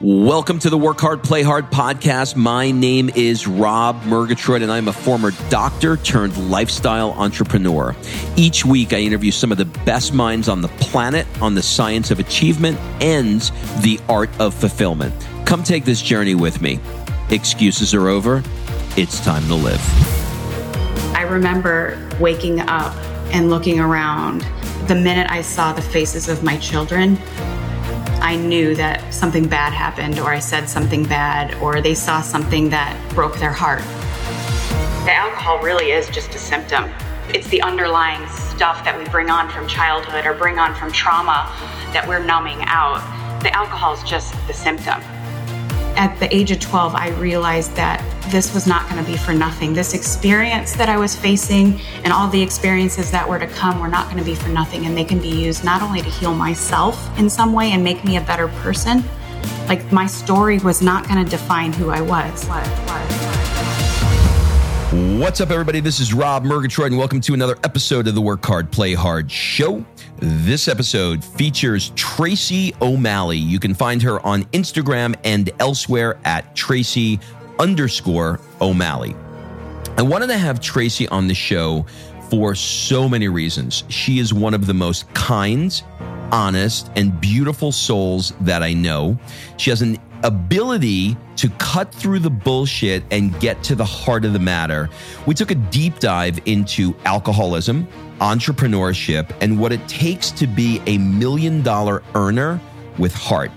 Welcome to the Work Hard, Play Hard podcast. My name is Rob Murgatroyd, and I'm a former doctor turned lifestyle entrepreneur. Each week, I interview some of the best minds on the planet on the science of achievement and the art of fulfillment. Come take this journey with me. Excuses are over. It's time to live. I remember waking up and looking around. The minute I saw the faces of my children, I knew that something bad happened, or I said something bad, or they saw something that broke their heart. The alcohol really is just a symptom. It's the underlying stuff that we bring on from childhood or bring on from trauma that we're numbing out. The alcohol is just the symptom at the age of 12, I realized that this was not going to be for nothing. This experience that I was facing and all the experiences that were to come were not going to be for nothing. And they can be used not only to heal myself in some way and make me a better person, like my story was not going to define who I was. What's up, everybody? This is Rob Murgatroyd, and welcome to another episode of the Work Hard, Play Hard show. This episode features Tracy O'Malley. You can find her on Instagram and elsewhere at Tracy underscore O'Malley. I wanted to have Tracy on the show for so many reasons. She is one of the most kind, honest, and beautiful souls that I know. She has an ability to cut through the bullshit and get to the heart of the matter. We took a deep dive into alcoholism, entrepreneurship, and what it takes to be a million dollar earner with heart.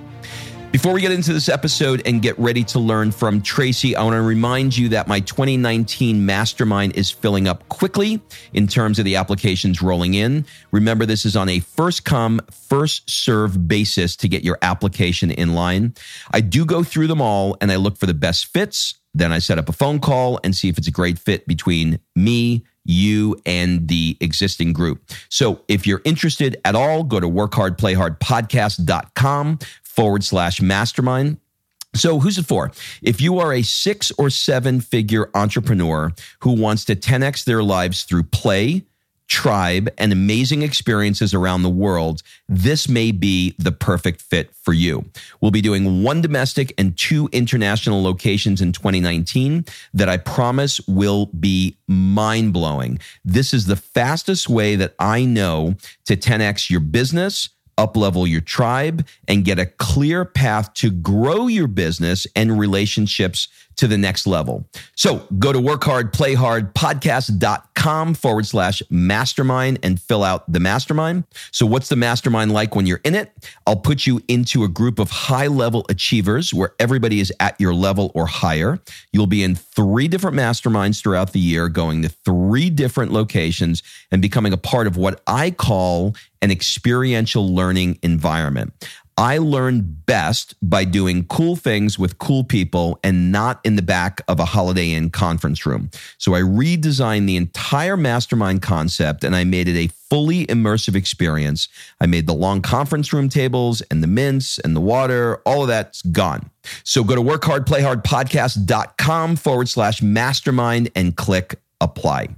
Before we get into this episode and get ready to learn from Tracy, I want to remind you that my 2019 mastermind is filling up quickly in terms of the applications rolling in. Remember, this is on a first come, first serve basis to get your application in line. I do go through them all and I look for the best fits. Then I set up a phone call and see if it's a great fit between me, you and the existing group. So if you're interested at all, go to workhardplayhardpodcast.com forward slash mastermind. So, who's it for? If you are a six or seven figure entrepreneur who wants to 10x their lives through play, tribe, and amazing experiences around the world, this may be the perfect fit for you. We'll be doing one domestic and two international locations in 2019 that I promise will be mind blowing. This is the fastest way that I know to 10x your business uplevel your tribe, and get a clear path to grow your business and relationships to the next level. So go to workhardplayhardpodcast.com forward slash mastermind and fill out the mastermind. So what's the mastermind like when you're in it? I'll put you into a group of high level achievers where everybody is at your level or higher. You'll be in three different masterminds throughout the year, going to three different locations and becoming a part of what I call an experiential learning environment. I learn best by doing cool things with cool people and not in the back of a Holiday Inn conference room. So I redesigned the entire mastermind concept and I made it a fully immersive experience. I made the long conference room tables and the mints and the water, all of that's gone. So go to workhardplayhardpodcast.com forward slash mastermind and click apply.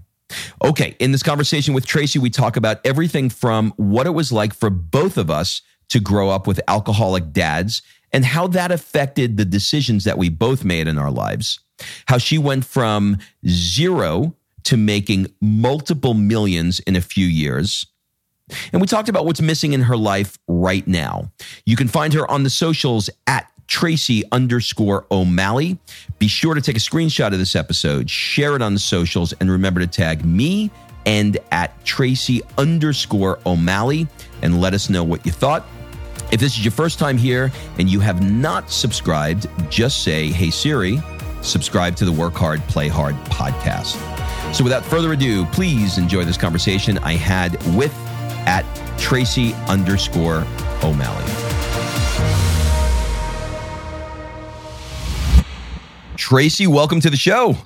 Okay, in this conversation with Tracy, we talk about everything from what it was like for both of us to grow up with alcoholic dads and how that affected the decisions that we both made in our lives. How she went from zero to making multiple millions in a few years. And we talked about what's missing in her life right now. You can find her on the socials at Tracy underscore O'Malley. Be sure to take a screenshot of this episode, share it on the socials, and remember to tag me and at Tracy underscore O'Malley and let us know what you thought. If this is your first time here and you have not subscribed, just say, Hey Siri, subscribe to the Work Hard, Play Hard podcast. So without further ado, please enjoy this conversation I had with at Tracy underscore O'Malley. Tracy, welcome to the show.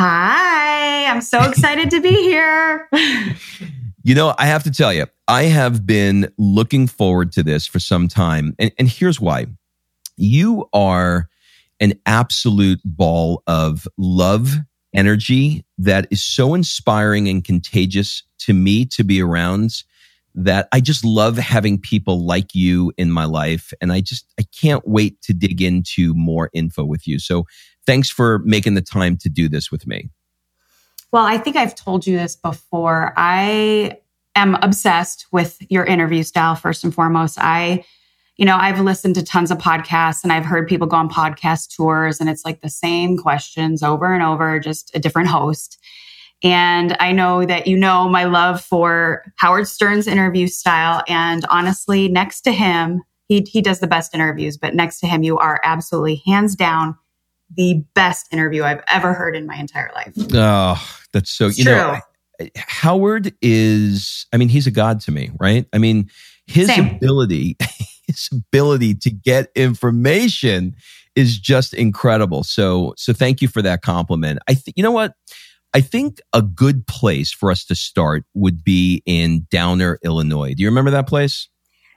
Hi, I'm so excited to be here. You know, I have to tell you, I have been looking forward to this for some time. And, and here's why. You are an absolute ball of love, energy that is so inspiring and contagious to me to be around that I just love having people like you in my life. And I just, I can't wait to dig into more info with you. So thanks for making the time to do this with me. Well, I think I've told you this before. I am obsessed with your interview style, first and foremost. I, you know, I've listened to tons of podcasts and I've heard people go on podcast tours and it's like the same questions over and over, just a different host. And I know that you know my love for Howard Stern's interview style. And honestly, next to him, he, he does the best interviews, but next to him, you are absolutely hands down the best interview I've ever heard in my entire life. Oh, that's so, it's you true. know, Howard is, I mean, he's a god to me, right? I mean, his Same. ability, his ability to get information is just incredible. So, so thank you for that compliment. I think, you know what? I think a good place for us to start would be in Downer, Illinois. Do you remember that place?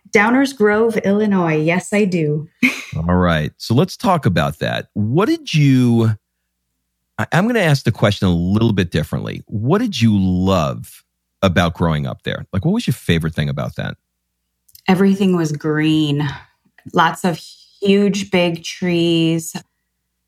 Downers Grove, Illinois. Yes, I do. All right. So let's talk about that. What did you, I'm going to ask the question a little bit differently. What did you love about growing up there? Like, what was your favorite thing about that? Everything was green, lots of huge, big trees,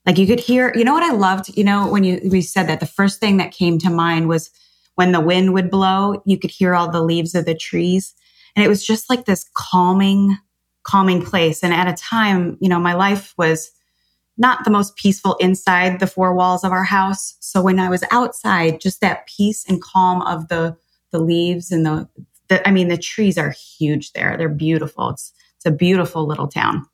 like you could hear, you know what I loved? You know, when you we said that, the first thing that came to mind was when the wind would blow, you could hear all the leaves of the trees. And it was just like this calming, calming place. And at a time, you know, my life was not the most peaceful inside the four walls of our house. So when I was outside, just that peace and calm of the the leaves and the, the I mean, the trees are huge there. They're beautiful. It's it's a beautiful little town.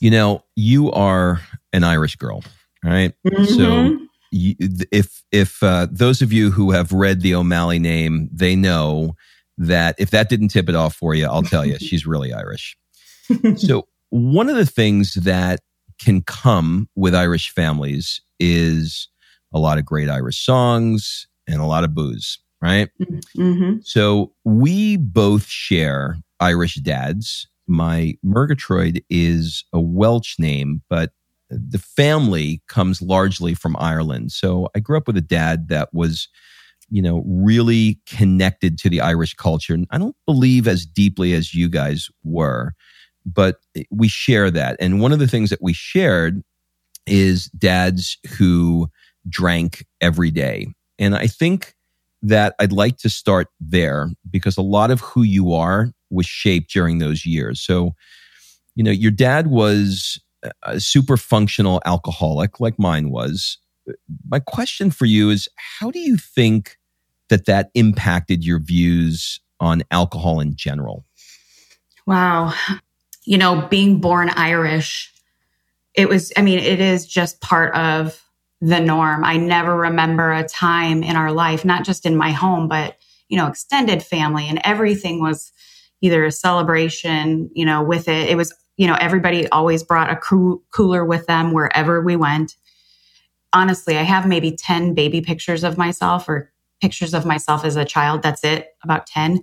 You know, you are an Irish girl, right? Mm-hmm. So you, if if uh, those of you who have read the O'Malley name, they know that if that didn't tip it off for you, I'll tell you, she's really Irish. so one of the things that can come with Irish families is a lot of great Irish songs and a lot of booze, right? Mm-hmm. So we both share Irish dads my Murgatroyd is a Welsh name, but the family comes largely from Ireland. So I grew up with a dad that was, you know, really connected to the Irish culture. And I don't believe as deeply as you guys were, but we share that. And one of the things that we shared is dads who drank every day. And I think that I'd like to start there because a lot of who you are was shaped during those years. So, you know, your dad was a super functional alcoholic like mine was. My question for you is how do you think that that impacted your views on alcohol in general? Wow. You know, being born Irish, it was, I mean, it is just part of the norm. I never remember a time in our life, not just in my home, but, you know, extended family and everything was either a celebration, you know, with it. It was, you know, everybody always brought a cooler with them wherever we went. Honestly, I have maybe 10 baby pictures of myself or pictures of myself as a child. That's it, about 10.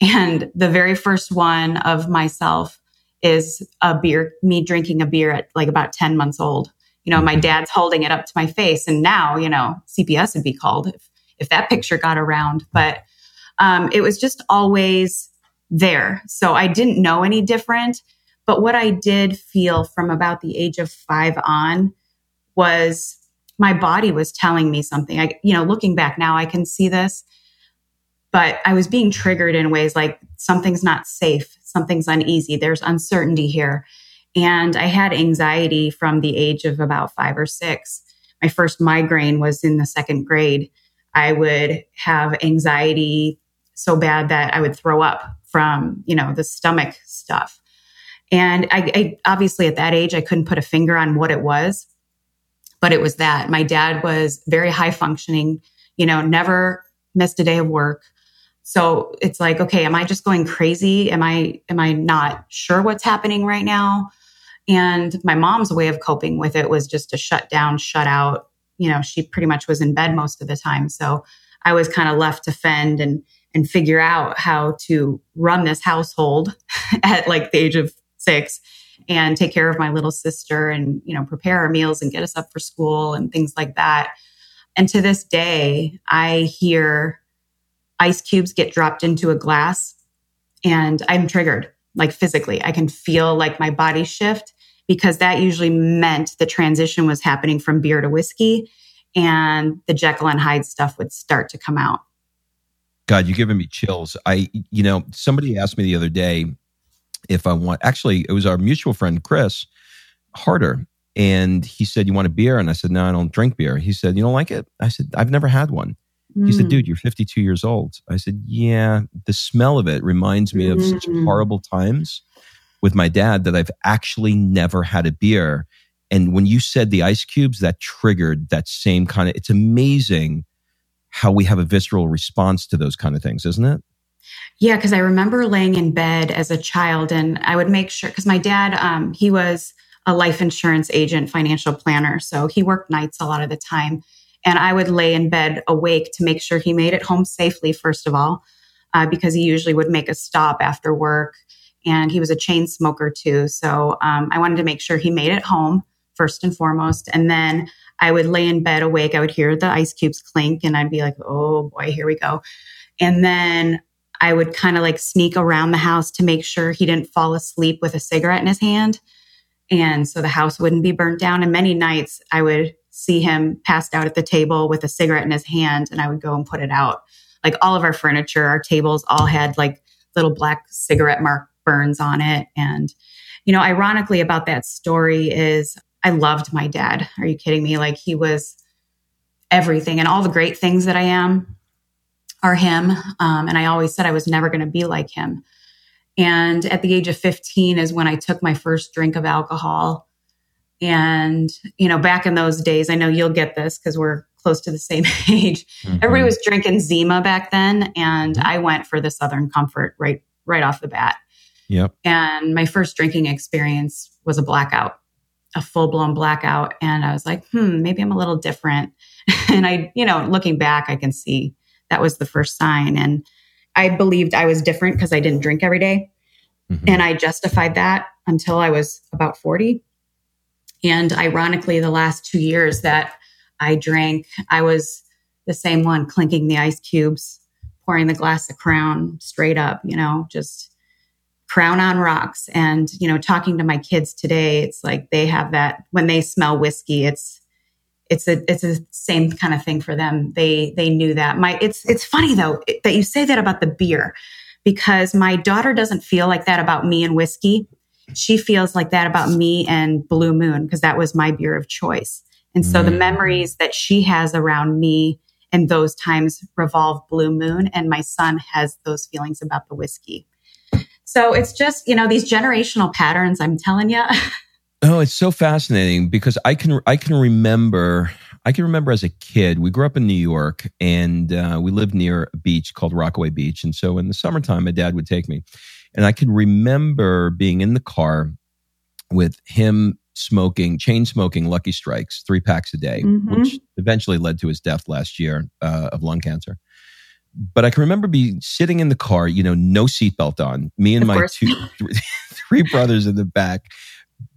And the very first one of myself is a beer, me drinking a beer at like about 10 months old. You know, my mm-hmm. dad's holding it up to my face. And now, you know, CPS would be called if, if that picture got around. But um, it was just always there. So I didn't know any different. But what I did feel from about the age of five on was my body was telling me something. I, you know, looking back now, I can see this, but I was being triggered in ways like something's not safe, something's uneasy, there's uncertainty here. And I had anxiety from the age of about five or six. My first migraine was in the second grade. I would have anxiety so bad that I would throw up from, you know, the stomach stuff. And I, I, obviously at that age, I couldn't put a finger on what it was, but it was that my dad was very high functioning, you know, never missed a day of work. So it's like, okay, am I just going crazy? Am I, am I not sure what's happening right now? And my mom's way of coping with it was just to shut down, shut out. You know, she pretty much was in bed most of the time. So I was kind of left to fend and and figure out how to run this household at like the age of six and take care of my little sister and you know prepare our meals and get us up for school and things like that and to this day i hear ice cubes get dropped into a glass and I'm triggered, like physically. I can feel like my body shift because that usually meant the transition was happening from beer to whiskey and the Jekyll and Hyde stuff would start to come out. God, you're giving me chills. I, you know, somebody asked me the other day if I want, actually, it was our mutual friend, Chris Harder. And he said, You want a beer? And I said, No, I don't drink beer. He said, You don't like it? I said, I've never had one. Mm. He said, mm. Dude, you're 52 years old. I said, Yeah, the smell of it reminds me of mm. such horrible times with my dad that I've actually never had a beer. And when you said the ice cubes, that triggered that same kind of, it's amazing how we have a visceral response to those kind of things, isn't it? Yeah, because I remember laying in bed as a child and I would make sure, because my dad, um, he was a life insurance agent, financial planner. So he worked nights a lot of the time. And I would lay in bed awake to make sure he made it home safely, first of all, uh, because he usually would make a stop after work. And he was a chain smoker too. So um, I wanted to make sure he made it home first and foremost. And then I would lay in bed awake. I would hear the ice cubes clink and I'd be like, oh boy, here we go. And then I would kind of like sneak around the house to make sure he didn't fall asleep with a cigarette in his hand. And so the house wouldn't be burnt down. And many nights I would see him passed out at the table with a cigarette in his hand and I would go and put it out. Like all of our furniture, our tables all had like little black cigarette mark burns on it. And, you know, ironically about that story is I loved my dad. Are you kidding me? Like he was everything and all the great things that I am are him. Um, and I always said I was never going to be like him. And at the age of 15 is when I took my first drink of alcohol. And, you know, back in those days, I know you'll get this because we're close to the same age. Mm-hmm. Everybody was drinking Zima back then. And mm-hmm. I went for the Southern Comfort right, right off the bat. Yep. And my first drinking experience was a blackout, a full blown blackout. And I was like, hmm, maybe I'm a little different. and I, you know, looking back, I can see that was the first sign. And I believed I was different because I didn't drink every day. Mm-hmm. And I justified that until I was about 40. And ironically, the last two years that I drank, I was the same one clinking the ice cubes, pouring the glass of crown straight up, you know, just crown on rocks. And, you know, talking to my kids today, it's like they have that when they smell whiskey, it's it's a it's a same kind of thing for them. They they knew that. My it's it's funny though that you say that about the beer because my daughter doesn't feel like that about me and whiskey. She feels like that about me and Blue Moon because that was my beer of choice. And so mm. the memories that she has around me and those times revolve Blue Moon and my son has those feelings about the whiskey. So it's just, you know, these generational patterns, I'm telling you. Oh, it's so fascinating because I can I can remember I can remember as a kid we grew up in New York and uh, we lived near a beach called Rockaway Beach, and so in the summertime my dad would take me, and I can remember being in the car with him smoking chain smoking Lucky Strikes three packs a day, mm-hmm. which eventually led to his death last year uh, of lung cancer. But I can remember being sitting in the car, you know, no seatbelt on, me and of my course. two, three brothers in the back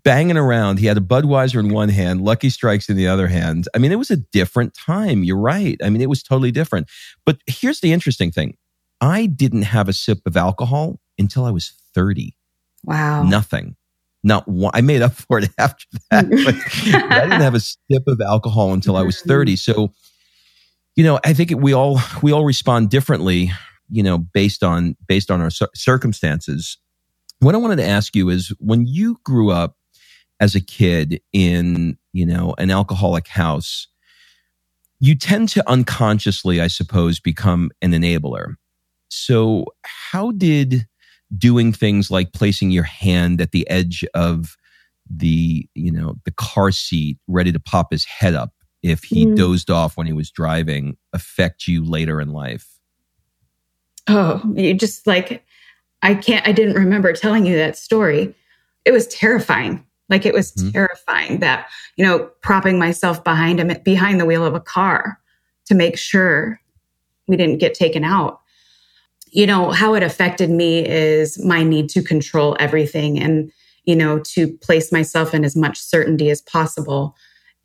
banging around. He had a Budweiser in one hand, Lucky Strikes in the other hand. I mean, it was a different time. You're right. I mean, it was totally different. But here's the interesting thing I didn't have a sip of alcohol until I was 30. Wow. Nothing. Not one. I made up for it after that. I didn't have a sip of alcohol until I was 30. Mm-hmm. So, you know, I think we all we all respond differently, you know, based on based on our circumstances. What I wanted to ask you is when you grew up as a kid in, you know, an alcoholic house, you tend to unconsciously, I suppose, become an enabler. So, how did doing things like placing your hand at the edge of the, you know, the car seat ready to pop his head up if he mm. dozed off when he was driving affect you later in life? Oh, you just like I can't I didn't remember telling you that story. It was terrifying. Like it was mm-hmm. terrifying that, you know, propping myself behind him behind the wheel of a car to make sure we didn't get taken out. You know, how it affected me is my need to control everything and, you know, to place myself in as much certainty as possible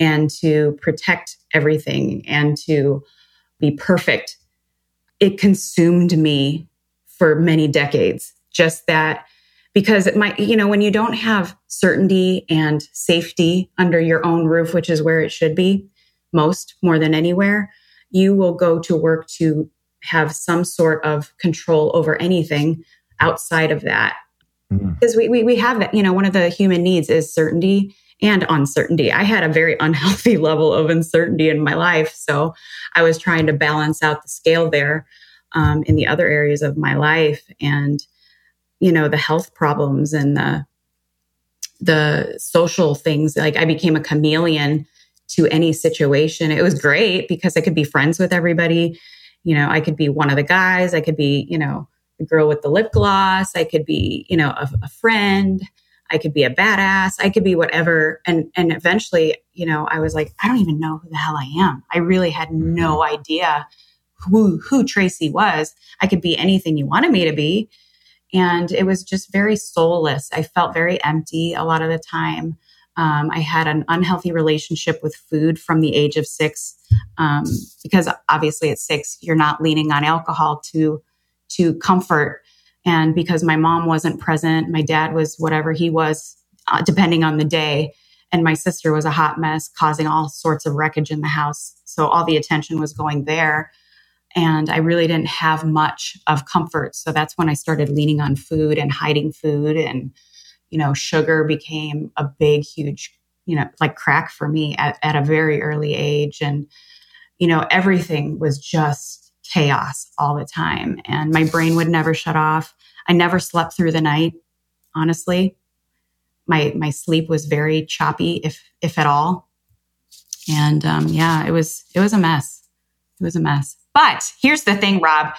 and to protect everything and to be perfect. it consumed me for many decades. Just that because it might, you know, when you don't have certainty and safety under your own roof, which is where it should be most more than anywhere, you will go to work to have some sort of control over anything outside of that. Mm. Because we, we, we have that, you know, one of the human needs is certainty and uncertainty. I had a very unhealthy level of uncertainty in my life. So I was trying to balance out the scale there um, in the other areas of my life. And, you know, the health problems and the, the social things, like I became a chameleon to any situation. It was great because I could be friends with everybody. You know, I could be one of the guys. I could be, you know, the girl with the lip gloss. I could be, you know, a, a friend. I could be a badass. I could be whatever. And, and eventually, you know, I was like, I don't even know who the hell I am. I really had no mm-hmm. idea who, who Tracy was. I could be anything you wanted me to be. And it was just very soulless. I felt very empty a lot of the time. Um, I had an unhealthy relationship with food from the age of six, um, because obviously at six you're not leaning on alcohol to to comfort and because my mom wasn't present, my dad was whatever he was, uh, depending on the day. And my sister was a hot mess, causing all sorts of wreckage in the house. So all the attention was going there. And I really didn't have much of comfort. So that's when I started leaning on food and hiding food. And, you know, sugar became a big, huge, you know, like crack for me at, at a very early age. And, you know, everything was just chaos all the time. And my brain would never shut off. I never slept through the night, honestly. My my sleep was very choppy, if if at all. And um, yeah, it was it was a mess. It was a mess. But here's the thing, Rob.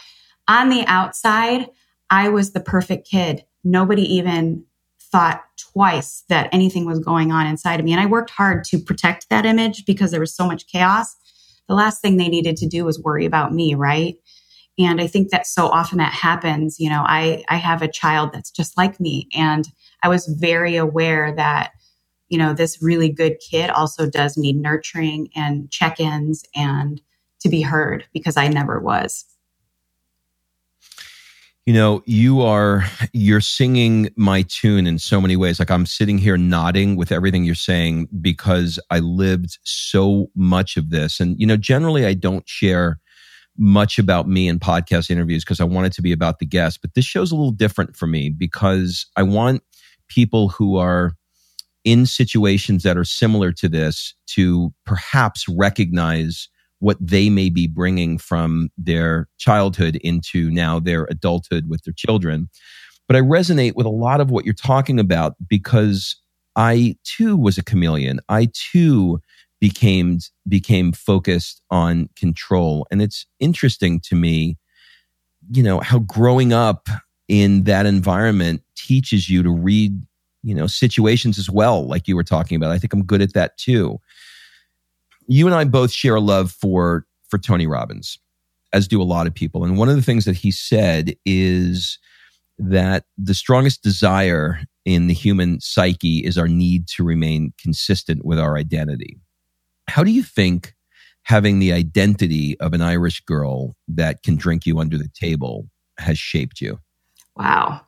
On the outside, I was the perfect kid. Nobody even thought twice that anything was going on inside of me. And I worked hard to protect that image because there was so much chaos the last thing they needed to do was worry about me, right? And I think that so often that happens. You know, I, I have a child that's just like me. And I was very aware that, you know, this really good kid also does need nurturing and check ins and to be heard because I never was. You know you are you're singing my tune in so many ways. Like i'm sitting here nodding with everything you're saying because i lived so much of this. And you know generally i don't share much about me in podcast interviews because i want it to be about the guest but this show's a little different for me because i want people who are in situations that are similar to this to perhaps recognize what they may be bringing from their childhood into now their adulthood with their children. But I resonate with a lot of what you're talking about because I too was a chameleon. I too became became focused on control and it's interesting to me you know how growing up in that environment teaches you to read you know situations as well like you were talking about i think i'm good at that too you and I both share a love for for Tony Robbins, as do a lot of people. And one of the things that he said is that the strongest desire in the human psyche is our need to remain consistent with our identity. How do you think having the identity of an Irish girl that can drink you under the table has shaped you? Wow.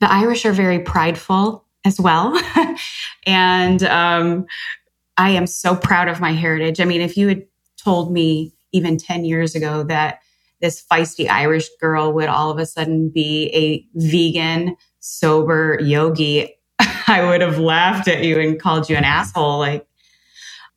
The Irish are very prideful as well. and um, I am so proud of my heritage. I mean, if you had told me even 10 years ago that this feisty Irish girl would all of a sudden be a vegan, sober yogi, I would have laughed at you and called you an asshole. Like,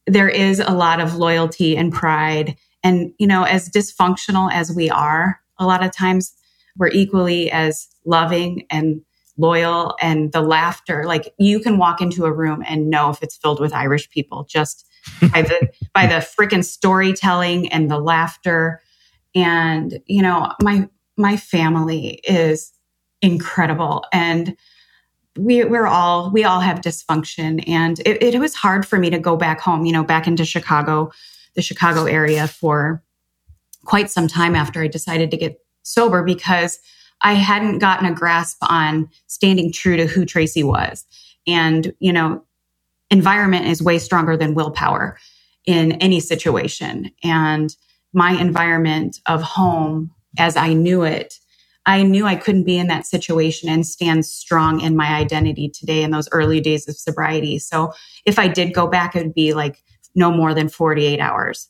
there is a lot of loyalty and pride. And, you know, as dysfunctional as we are, a lot of times we're equally as loving and loyal and the laughter. Like you can walk into a room and know if it's filled with Irish people just by the by the freaking storytelling and the laughter. And you know, my my family is incredible and we, we're all we all have dysfunction and it, it was hard for me to go back home you know back into chicago the chicago area for quite some time after i decided to get sober because I hadn't gotten a grasp on standing true to who Tracy was. And, you know, environment is way stronger than willpower in any situation. And my environment of home as I knew it, I knew I couldn't be in that situation and stand strong in my identity today in those early days of sobriety. So if I did go back, it would be like no more than 48 hours,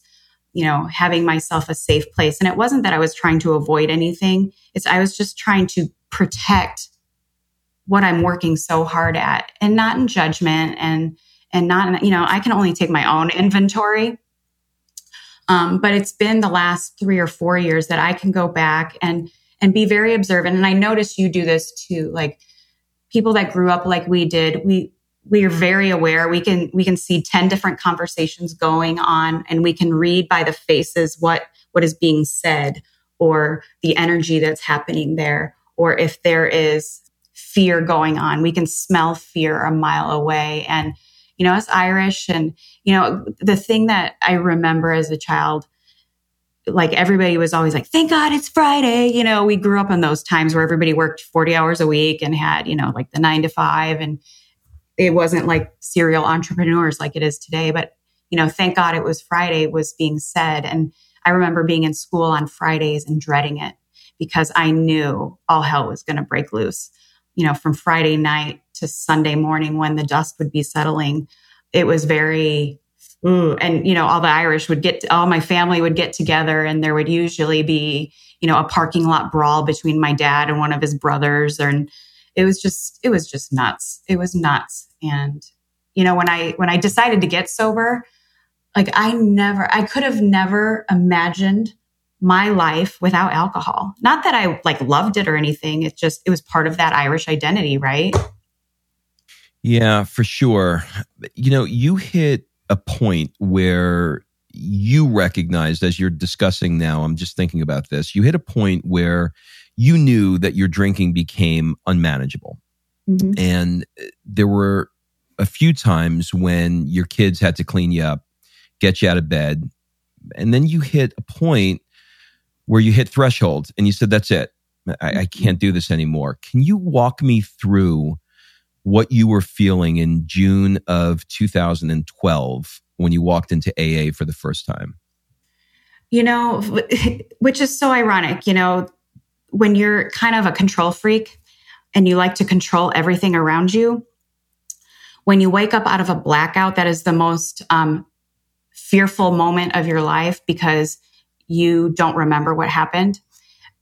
you know, having myself a safe place. And it wasn't that I was trying to avoid anything. It's I was just trying to protect what I'm working so hard at and not in judgment and and not you know, I can only take my own inventory. Um, but it's been the last three or four years that I can go back and and be very observant. And I notice you do this too. Like people that grew up like we did, we we are very aware. We can we can see 10 different conversations going on and we can read by the faces what what is being said or the energy that's happening there or if there is fear going on. We can smell fear a mile away and you know, as Irish and you know, the thing that I remember as a child like everybody was always like, thank God it's Friday. You know, we grew up in those times where everybody worked 40 hours a week and had, you know, like the nine to five. And it wasn't like serial entrepreneurs like it is today. But, you know, thank God it was Friday was being said. And I remember being in school on Fridays and dreading it because I knew all hell was going to break loose. You know, from Friday night to Sunday morning when the dust would be settling, it was very Mm, and you know all the irish would get all my family would get together and there would usually be you know a parking lot brawl between my dad and one of his brothers and it was just it was just nuts. It was nuts. And you know when i when i decided to get sober like i never i could have never imagined my life without alcohol. Not that i like loved it or anything. It just it was part of that irish identity right? Yeah for sure. You know you hit a point where you recognized as you're discussing now, I'm just thinking about this, you hit a point where you knew that your drinking became unmanageable. Mm-hmm. And uh, there were a few times when your kids had to clean you up, get you out of bed. And then you hit a point where you hit threshold and you said, That's it. I, I mm-hmm. can't do this anymore. Can you walk me through what you were feeling in June of 2012 when you walked into AA for the first time? You know, which is so ironic, you know, when you're kind of a control freak and you like to control everything around you, when you wake up out of a blackout, that is the most um, fearful moment of your life because you don't remember what happened.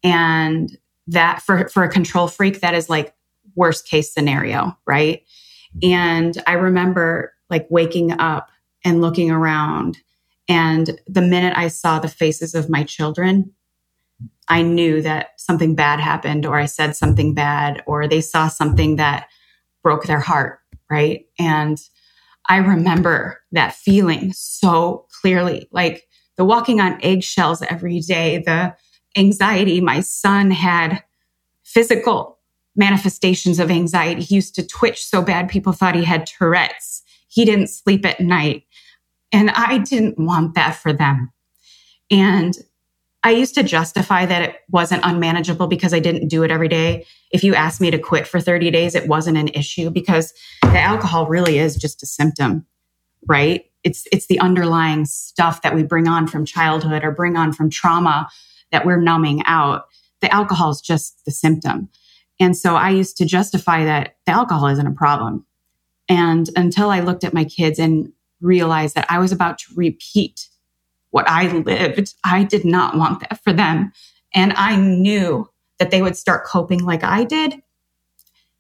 And that for, for a control freak, that is like worst case scenario, right? And I remember like waking up and looking around. And the minute I saw the faces of my children, I knew that something bad happened, or I said something bad, or they saw something that broke their heart, right? And I remember that feeling so clearly like the walking on eggshells every day, the anxiety my son had, physical manifestations of anxiety. He used to twitch so bad people thought he had Tourette's. He didn't sleep at night. And I didn't want that for them. And I used to justify that it wasn't unmanageable because I didn't do it every day. If you asked me to quit for 30 days, it wasn't an issue because the alcohol really is just a symptom, right? It's, it's the underlying stuff that we bring on from childhood or bring on from trauma that we're numbing out. The alcohol is just the symptom. And so I used to justify that the alcohol isn't a problem. And until I looked at my kids and realized that I was about to repeat what I lived, I did not want that for them. And I knew that they would start coping like I did.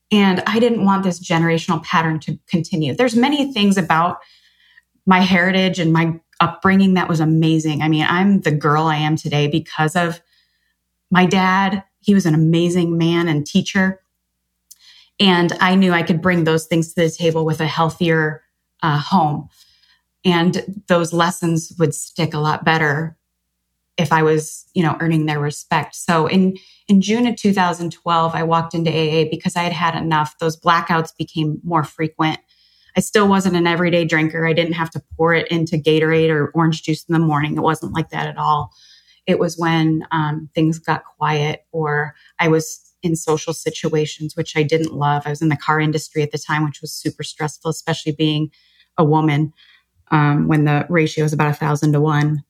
And I didn't want this generational pattern to continue. There's many things about my heritage and my upbringing that was amazing. I mean, I'm the girl I am today because of my dad, he was an amazing man and teacher. And I knew I could bring those things to the table with a healthier uh, home. And those lessons would stick a lot better if I was, you know, earning their respect. So in, in June of 2012, I walked into AA because I had had enough. Those blackouts became more frequent. I still wasn't an everyday drinker. I didn't have to pour it into Gatorade or orange juice in the morning. It wasn't like that at all. It was when um, things got quiet or I was in social situations, which I didn't love. I was in the car industry at the time, which was super stressful, especially being a woman um, when the ratio is about a thousand to one.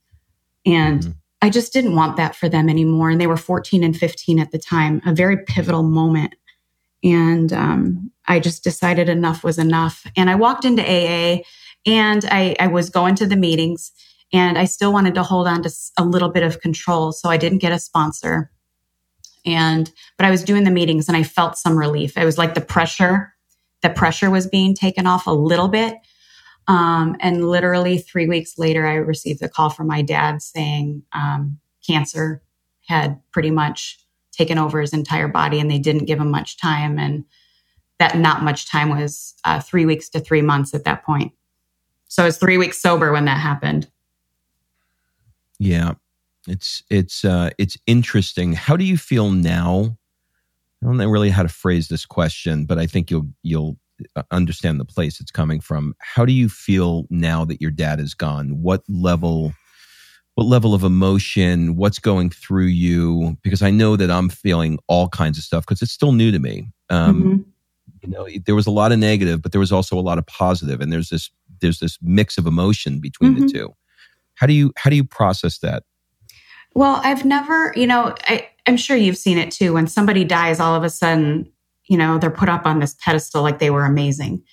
And mm-hmm. I just didn't want that for them anymore. And they were 14 and 15 at the time, a very pivotal moment. And um, I just decided enough was enough. And I walked into AA and I, I was going to the meetings and I still wanted to hold on to a little bit of control. So I didn't get a sponsor. And, but I was doing the meetings and I felt some relief. It was like the pressure, the pressure was being taken off a little bit. Um, and literally three weeks later, I received a call from my dad saying um, cancer had pretty much taken over his entire body and they didn't give him much time. And that not much time was uh, three weeks to three months at that point. So I was three weeks sober when that happened. Yeah, it's it's uh, it's interesting. How do you feel now? I don't know really how to phrase this question, but I think you'll you'll understand the place it's coming from. How do you feel now that your dad is gone? What level what level of emotion, what's going through you? Because I know that I'm feeling all kinds of stuff because it's still new to me. Um, mm-hmm. You know, there was a lot of negative, but there was also a lot of positive, and there's this there's this mix of emotion between mm-hmm. the two. How do you how do you process that? Well, I've never, you know, I, I'm sure you've seen it too. When somebody dies, all of a sudden, you know, they're put up on this pedestal like they were amazing.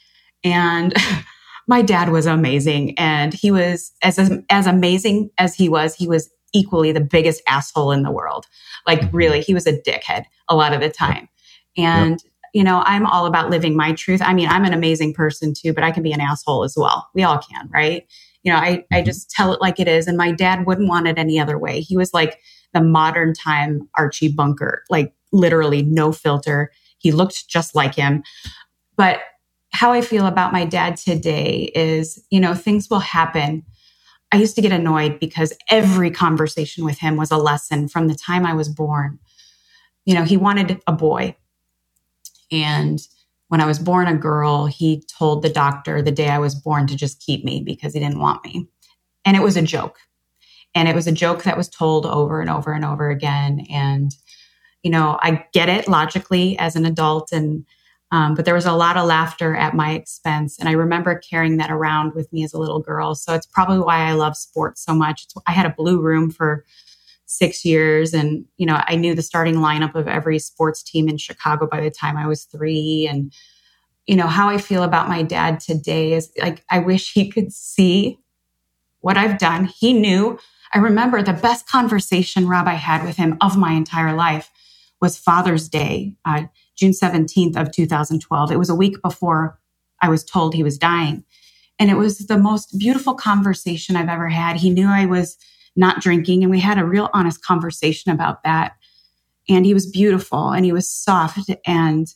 And my dad was amazing. And he was as, as amazing as he was, he was equally the biggest asshole in the world. Like mm-hmm. really, he was a dickhead a lot of the time. And, yep. you know, I'm all about living my truth. I mean, I'm an amazing person too, but I can be an asshole as well. We all can, right? You know, I, I mm-hmm. just tell it like it is. And my dad wouldn't want it any other way. He was like the modern time Archie Bunker, like literally no filter. He looked just like him. But how I feel about my dad today is, you know, things will happen. I used to get annoyed because every conversation with him was a lesson from the time I was born. You know, he wanted a boy. And when I was born a girl, he told the doctor the day I was born to just keep me because he didn't want me. And it was a joke. And it was a joke that was told over and over and over again. And, you know, I get it logically as an adult and um, but there was a lot of laughter at my expense. And I remember carrying that around with me as a little girl. So it's probably why I love sports so much. It's, I had a blue room for six years. And, you know, I knew the starting lineup of every sports team in Chicago by the time I was three. And, you know, how I feel about my dad today is like, I wish he could see what I've done. He knew. I remember the best conversation, Rob, I had with him of my entire life was Father's Day. Uh, June 17th of 2012. It was a week before I was told he was dying. And it was the most beautiful conversation I've ever had. He knew I was not drinking and we had a real honest conversation about that. And he was beautiful and he was soft and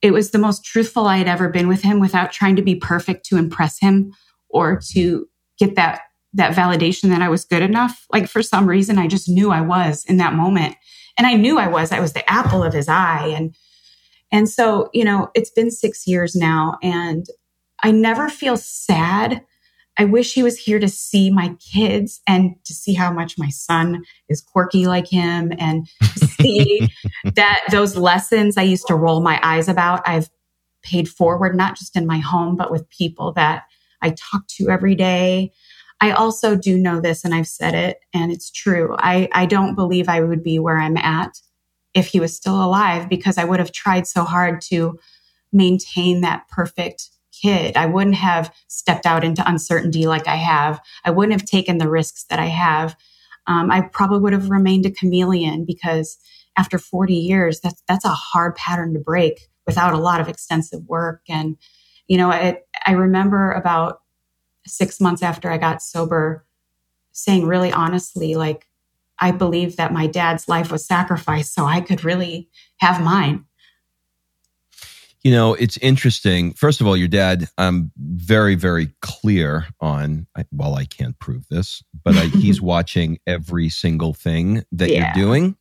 it was the most truthful I had ever been with him without trying to be perfect to impress him or to get that that validation that I was good enough. Like for some reason I just knew I was in that moment. And I knew I was. I was the apple of his eye and and so, you know, it's been six years now and I never feel sad. I wish he was here to see my kids and to see how much my son is quirky like him and see that those lessons I used to roll my eyes about, I've paid forward, not just in my home, but with people that I talk to every day. I also do know this, and I've said it, and it's true. I, I don't believe I would be where I'm at if he was still alive because I would have tried so hard to maintain that perfect kid. I wouldn't have stepped out into uncertainty like I have. I wouldn't have taken the risks that I have. Um, I probably would have remained a chameleon because after 40 years, that's that's a hard pattern to break without a lot of extensive work. And you know, I remember about six months after I got sober, saying really honestly, like, I believe that my dad's life was sacrificed so I could really have mine. You know, it's interesting. First of all, your dad, I'm very, very clear on, well, I can't prove this, but I, he's watching every single thing that yeah. you're doing.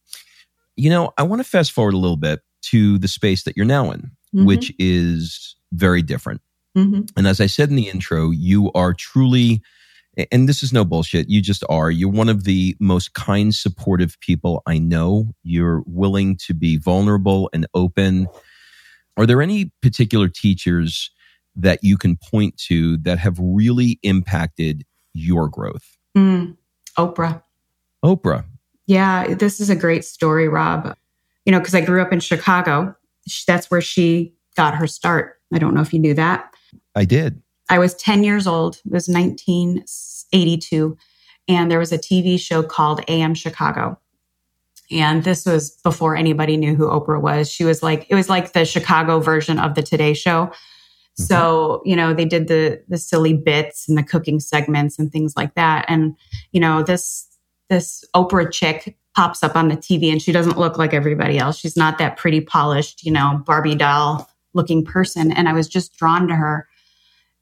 You know, I want to fast forward a little bit to the space that you're now in, mm-hmm. which is very different. Mm-hmm. And as I said in the intro, you are truly and this is no bullshit. You just are. You're one of the most kind, supportive people I know. You're willing to be vulnerable and open. Are there any particular teachers that you can point to that have really impacted your growth? Mm, Oprah. Oprah. Yeah, this is a great story, Rob. You know, because I grew up in Chicago. That's where she got her start. I don't know if you knew that. I did. I was 10 years old. It was 1982. And there was a TV show called AM Chicago. And this was before anybody knew who Oprah was. She was like, it was like the Chicago version of the Today Show. Mm-hmm. So, you know, they did the the silly bits and the cooking segments and things like that. And, you know, this this Oprah chick pops up on the TV and she doesn't look like everybody else. She's not that pretty polished, you know, Barbie doll looking person. And I was just drawn to her.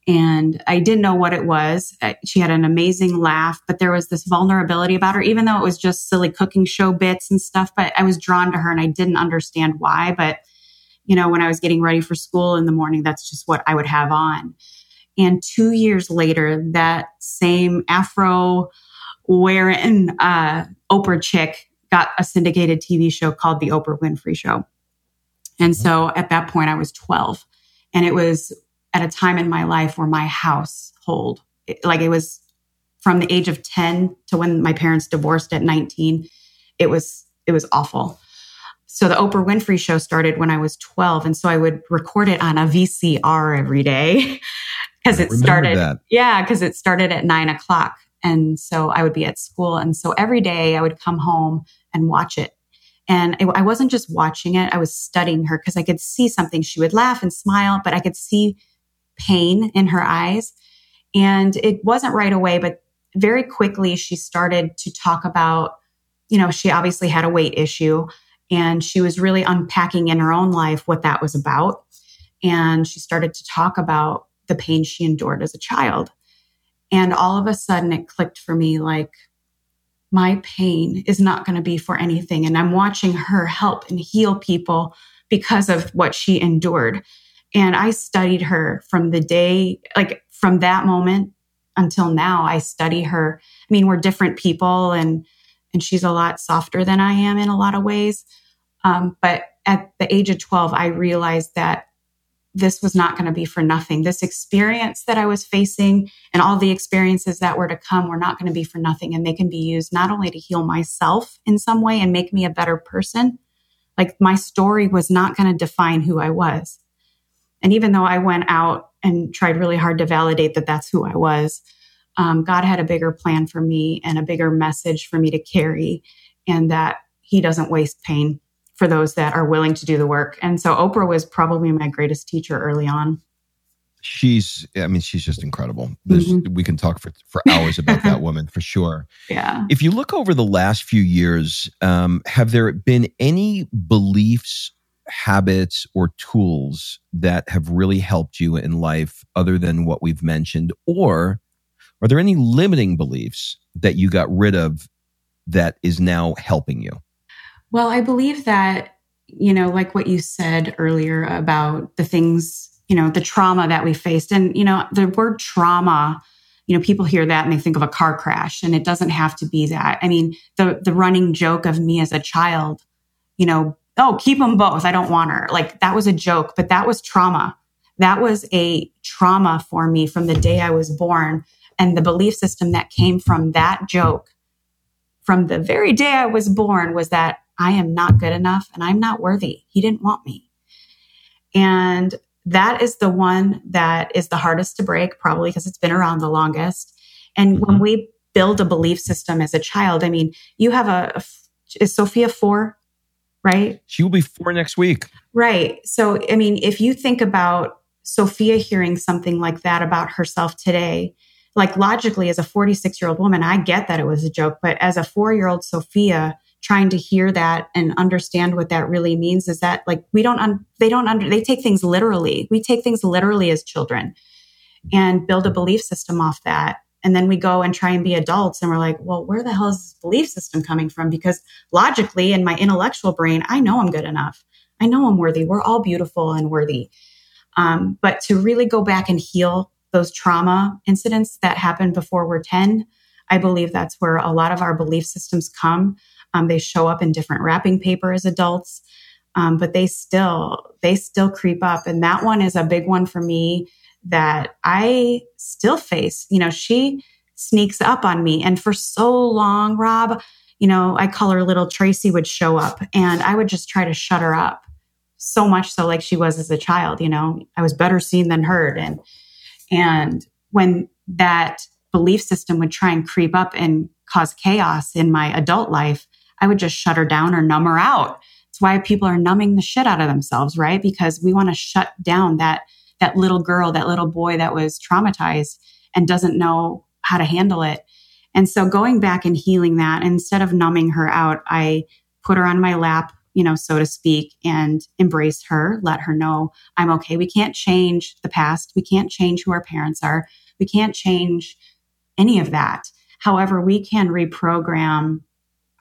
And I didn't know what it was. She had an amazing laugh, but there was this vulnerability about her, even though it was just silly cooking show bits and stuff. But I was drawn to her and I didn't understand why. But, you know, when I was getting ready for school in the morning, that's just what I would have on. And two years later, that same Afro wearing uh, Oprah chick got a syndicated TV show called The Oprah Winfrey Show. And so at that point, I was 12. And it was at a time in my life where my household, like it was from the age of 10 to when my parents divorced at 19, it was, it was awful. So the Oprah Winfrey show started when I was 12. And so I would record it on a VCR every day because it started. That. Yeah, because it started at nine o'clock. And so I would be at school. And so every day I would come home and watch it. And I wasn't just watching it, I was studying her because I could see something. She would laugh and smile, but I could see pain in her eyes. And it wasn't right away, but very quickly she started to talk about, you know, she obviously had a weight issue and she was really unpacking in her own life what that was about. And she started to talk about the pain she endured as a child. And all of a sudden it clicked for me like, my pain is not going to be for anything. And I'm watching her help and heal people because of what she endured. And I studied her from the day, like from that moment until now. I study her. I mean, we're different people and, and she's a lot softer than I am in a lot of ways. Um, but at the age of 12, I realized that this was not going to be for nothing. This experience that I was facing and all the experiences that were to come were not going to be for nothing. And they can be used not only to heal myself in some way and make me a better person. Like my story was not going to define who I was. And even though I went out and tried really hard to validate that that's who I was, um, God had a bigger plan for me and a bigger message for me to carry, and that He doesn't waste pain for those that are willing to do the work. And so Oprah was probably my greatest teacher early on. She's, I mean, she's just incredible. Mm-hmm. We can talk for, for hours about that woman for sure. Yeah. If you look over the last few years, um, have there been any beliefs habits or tools that have really helped you in life other than what we've mentioned? Or are there any limiting beliefs that you got rid of that is now helping you? Well, I believe that, you know, like what you said earlier about the things, you know, the trauma that we faced. And, you know, the word trauma, you know, people hear that and they think of a car crash and it doesn't have to be that. I mean, the, the running joke of me as a child, you know, oh, keep them both. I don't want her. Like that was a joke, but that was trauma. That was a trauma for me from the day I was born. And the belief system that came from that joke from the very day I was born was that I am not good enough and I'm not worthy. He didn't want me. And that is the one that is the hardest to break, probably because it's been around the longest. And when mm-hmm. we build a belief system as a child, I mean, you have a, a is Sophia four? right? She will be four next week. Right. So, I mean, if you think about Sophia hearing something like that about herself today, like logically, as a 46 year old woman, I get that it was a joke, but as a four year old Sophia, trying to hear that and understand what that really means is that like we don't un- they don't under they take things literally we take things literally as children and build a belief system off that and then we go and try and be adults and we're like, well, where the hell is this belief system coming from? Because logically, in my intellectual brain, I know I'm good enough. I know I'm worthy. We're all beautiful and worthy. Um, but to really go back and heal those trauma incidents that happened before we're 10, I believe that's where a lot of our belief systems come. Um, they show up in different wrapping paper as adults, um, but they still they still creep up, and that one is a big one for me that I still face. You know, she sneaks up on me. And for so long, Rob, you know, I call her little Tracy would show up and I would just try to shut her up so much so like she was as a child, you know, I was better seen than heard. And, and when that belief system would try and creep up and cause chaos in my adult life, I would just shut her down or numb her out. It's why people are numbing the shit out of themselves, right? Because we want to shut down that, that little girl, that little boy that was traumatized and doesn't know how to handle it. And so going back and healing that, instead of numbing her out, I put her on my lap, you know, so to speak, and embrace her, let her know I'm okay. We can't change the past. We can't change who our parents are. We can't change any of that. However, we can reprogram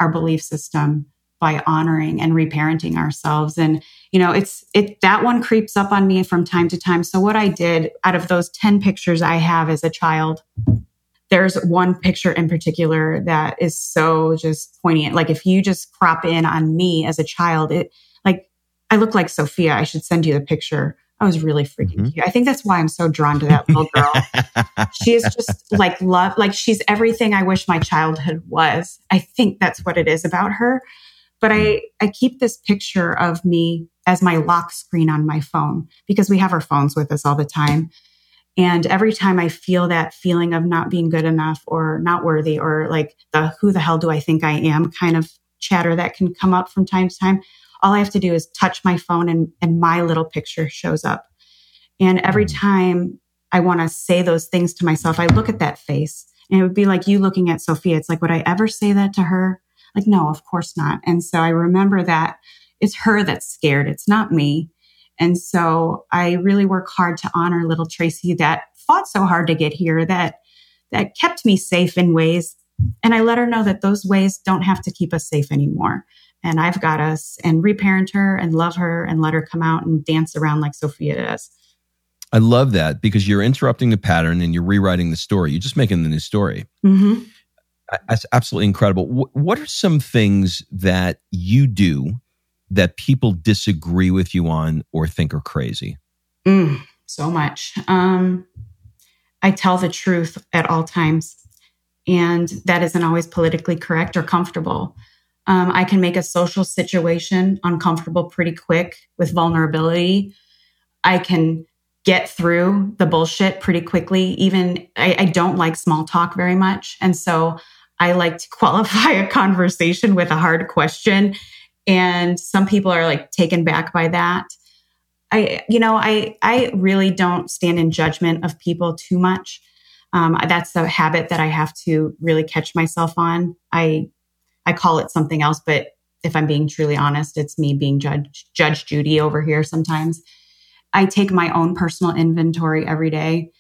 our belief system by honoring and reparenting ourselves. And, you know, it's, it, that one creeps up on me from time to time. So what I did out of those 10 pictures I have as a child, there's one picture in particular that is so just poignant. Like if you just crop in on me as a child, it like I look like Sophia. I should send you the picture. I was really freaking mm-hmm. cute. I think that's why I'm so drawn to that little girl. she is just like love, like she's everything I wish my childhood was. I think that's what it is about her. But I, I keep this picture of me as my lock screen on my phone because we have our phones with us all the time. And every time I feel that feeling of not being good enough or not worthy or like the who the hell do I think I am kind of chatter that can come up from time to time, all I have to do is touch my phone and, and my little picture shows up. And every mm. time I want to say those things to myself, I look at that face and it would be like you looking at Sophia. It's like, would I ever say that to her? Like, no, of course not. And so I remember that it's her that's scared. It's not me. And so I really work hard to honor little Tracy that fought so hard to get here, that, that kept me safe in ways. And I let her know that those ways don't have to keep us safe anymore. And I've got us and reparent her and love her and let her come out and dance around like Sophia does. I love that because you're interrupting the pattern and you're rewriting the story. You're just making the new story. Mm-hmm. That's absolutely incredible. What are some things that you do that people disagree with you on or think are crazy? Mm, so much. Um, I tell the truth at all times, and that isn't always politically correct or comfortable. Um, I can make a social situation uncomfortable pretty quick with vulnerability. I can get through the bullshit pretty quickly. Even I, I don't like small talk very much. And so I like to qualify a conversation with a hard question and some people are like taken back by that i you know i i really don't stand in judgment of people too much um, that's a habit that i have to really catch myself on i i call it something else but if i'm being truly honest it's me being judge judge judy over here sometimes i take my own personal inventory every day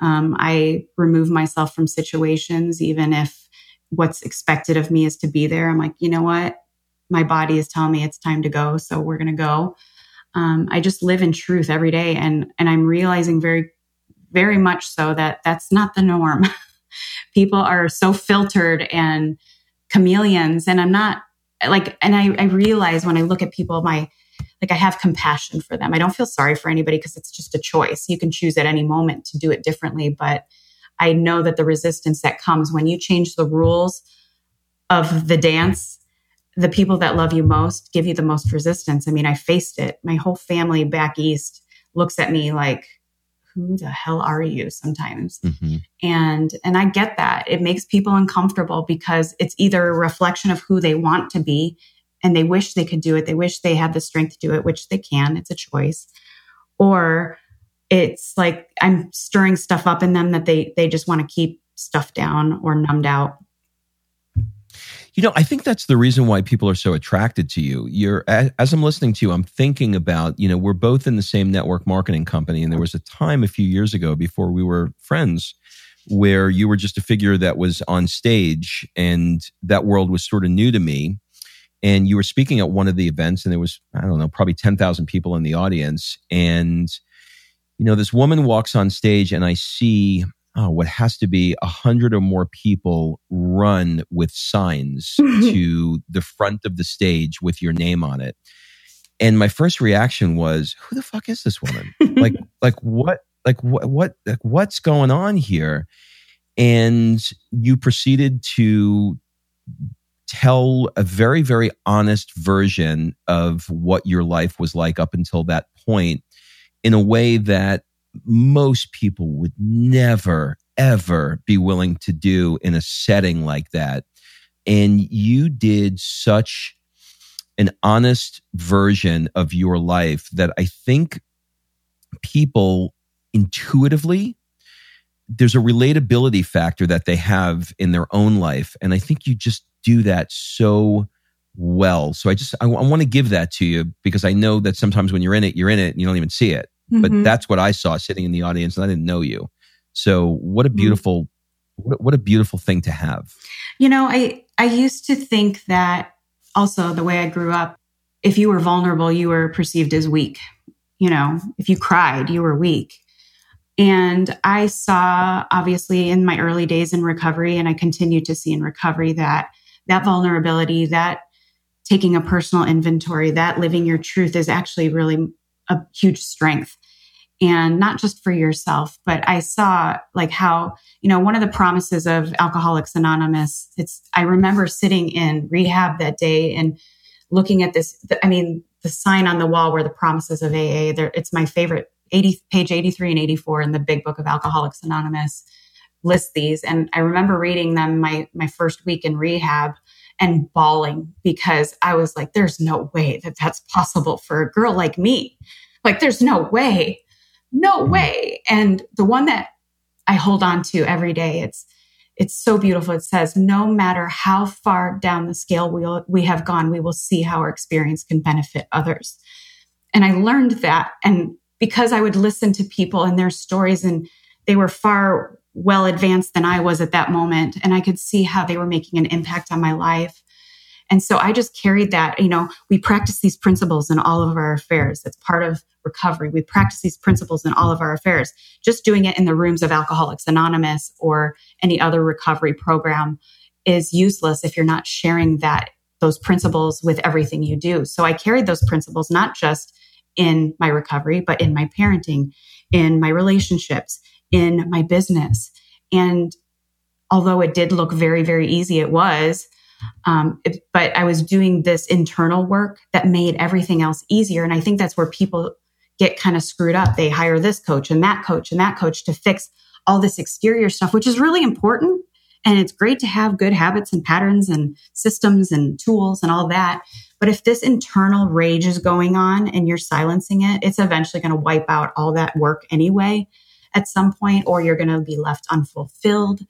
um, i remove myself from situations even if what's expected of me is to be there i'm like you know what my body is telling me it's time to go. So we're going to go. Um, I just live in truth every day. And, and I'm realizing very, very much so that that's not the norm. People are so filtered and chameleons. And I'm not like, and I, I realize when I look at people, my, like I have compassion for them. I don't feel sorry for anybody because it's just a choice. You can choose at any moment to do it differently. But I know that the resistance that comes when you change the rules of the dance the people that love you most give you the most resistance. I mean, I faced it. My whole family back east looks at me like, who the hell are you sometimes? Mm-hmm. And and I get that. It makes people uncomfortable because it's either a reflection of who they want to be and they wish they could do it. They wish they had the strength to do it, which they can. It's a choice. Or it's like I'm stirring stuff up in them that they they just want to keep stuff down or numbed out. You know, I think that's the reason why people are so attracted to you. You're as I'm listening to you, I'm thinking about, you know, we're both in the same network marketing company and there was a time a few years ago before we were friends where you were just a figure that was on stage and that world was sort of new to me and you were speaking at one of the events and there was I don't know, probably 10,000 people in the audience and you know, this woman walks on stage and I see oh, what has to be a hundred or more people run with signs mhm. to the front of the stage with your name on it. And my first reaction was, who the fuck is this woman? like, like what, like what, what, like what's going on here? And you proceeded to tell a very, very honest version of what your life was like up until that point in a way that most people would never, ever be willing to do in a setting like that. And you did such an honest version of your life that I think people intuitively there's a relatability factor that they have in their own life. And i think you just do that so well. So i just I, I want to give that to you because i know that sometimes when you're in it you're in it and you don't even see it mm-hmm. but that's what i saw sitting in the audience and i didn't know you so what a mm-hmm. beautiful mm-hmm. what, what a beautiful thing to have you know i i used to think that also the way i grew up if you were vulnerable you were perceived as weak you know if you cried you were weak and I saw, obviously, in my early days in recovery, and I continue to see in recovery that that vulnerability, that taking a personal inventory, that living your truth is actually really a huge strength. And not just for yourself, but I saw like how, you know, one of the promises of Alcoholics Anonymous, it's, I remember sitting in rehab that day and looking at this. I mean, the sign on the wall where the promises of AA, it's my favorite 80, page 83 and 84 in the big book of Alcoholics Anonymous list these. And I remember reading them my, my first week in rehab and bawling because I was like, there's no way that that's possible for a girl like me. Like, there's no way, no mm-hmm. way. And the one that I hold on to every day, it's, it's so beautiful. It says, no matter how far down the scale we, we have gone, we will see how our experience can benefit others. And I learned that. And because I would listen to people and their stories and they were far well advanced than I was at that moment. And I could see how they were making an impact on my life. And so I just carried that, you know, we practice these principles in all of our affairs. That's part of recovery. We practice these principles in all of our affairs. Just doing it in the rooms of Alcoholics Anonymous or any other recovery program is useless if you're not sharing that, those principles with everything you do. So I carried those principles, not just in my recovery, but in my parenting, in my relationships, in my business. And although it did look very, very easy, it was. Um, it, but I was doing this internal work that made everything else easier. And I think that's where people get kind of screwed up. They hire this coach and that coach and that coach to fix all this exterior stuff, which is really important. And it's great to have good habits and patterns and systems and tools and all that. But if this internal rage is going on and you're silencing it, it's eventually going to wipe out all that work anyway at some point, or you're going to be left unfulfilled.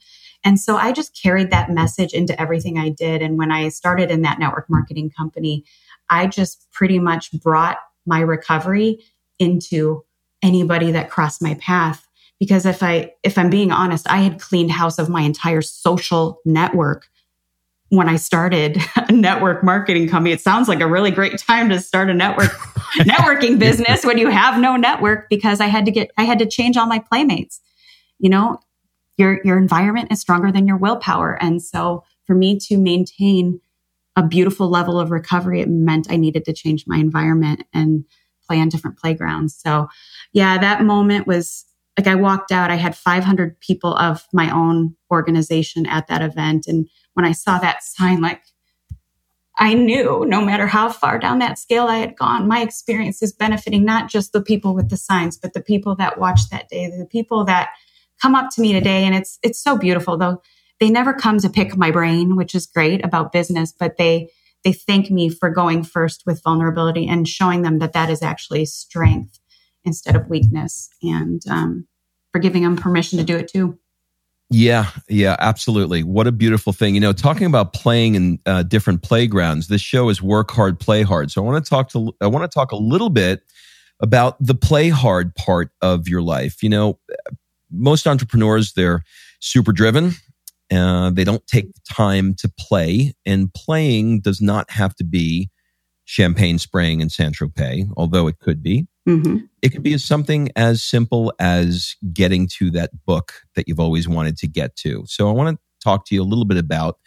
And so I just carried that message into everything I did. And when I started in that network marketing company, I just pretty much brought my recovery into anybody that crossed my path because if i if i'm being honest i had cleaned house of my entire social network when I started a network marketing company. It sounds like a really great time to start a network networking business when you have no network because I had to get I had to change all my playmates. You know, your your environment is stronger than your willpower. And so for me to maintain a beautiful level of recovery, it meant I needed to change my environment and play on different playgrounds. So yeah, that moment was like I walked out, I had 500 people of my own organization at that event. And when I saw that sign, like I knew no matter how far down that scale I had gone, my experience is benefiting not just the people with the signs, but the people that watched that day, the people that come up to me today. And it's, it's so beautiful though. They never come to pick my brain, which is great about business, but they, they thank me for going first with vulnerability and showing them that that is actually strength instead of weakness and um, for giving them permission to do it too. Yeah, yeah, absolutely. What a beautiful thing. You know, talking about playing in uh, different playgrounds. This show is work hard, play hard. So I want to talk to I want to talk a little bit about the play hard part of your life. You know, most entrepreneurs they're super driven. Uh, they don't take the time to play, and playing does not have to be champagne spraying in Saint Tropez, although it could be. Mm-hmm. It could be something as simple as getting to that book that you've always wanted to get to. So I want to talk to you a little bit about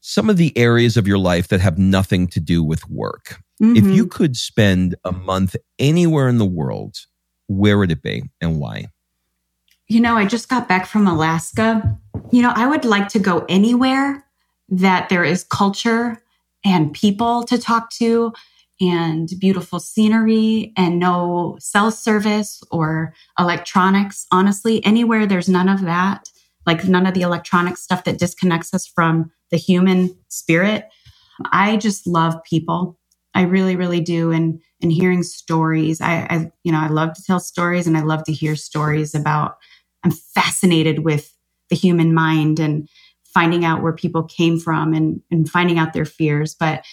some of the areas of your life that have nothing to do with work. Mm-hmm. If you could spend a month anywhere in the world, where would it be and why? You know, I just got back from Alaska. You know, I would like to go anywhere that there is culture and people to talk to and beautiful scenery and no cell service or electronics. Honestly, anywhere there's none of that, like none of the electronic stuff that disconnects us from the human spirit. I just love people. I really, really do. And and hearing stories, I, I you know, I love to tell stories and I love to hear stories about. I'm fascinated with the human mind and finding out where people came from and and finding out their fears. But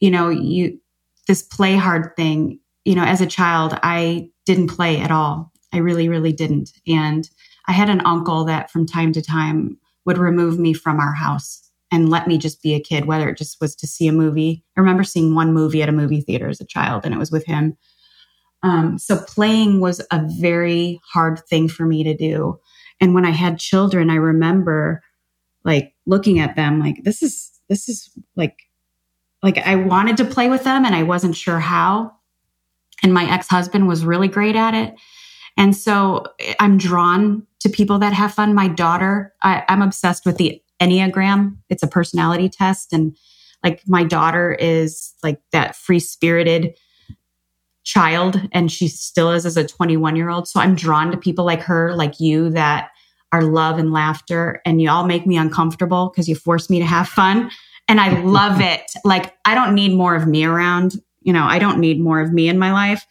you know, you this play hard thing. You know, as a child, I didn't play at all. I really, really didn't. And I had an uncle that from time to time would remove me from our house and let me just be a kid, whether it just was to see a movie. I remember seeing one movie at a movie theater as a child, and it was with him. Um, so playing was a very hard thing for me to do. And when I had children, I remember like looking at them like this is this is like like I wanted to play with them and I wasn't sure how. And my ex-husband was really great at it. And so I'm drawn to people that have fun. My daughter, I, I'm obsessed with the Enneagram. It's a personality test. And like my daughter is like that free spirited child and she still is as a 21 year old. So I'm drawn to people like her, like you that are love and laughter and you all make me uncomfortable because you force me to have fun. And I love it. Like I don't need more of me around. You know, I don't need more of me in my life.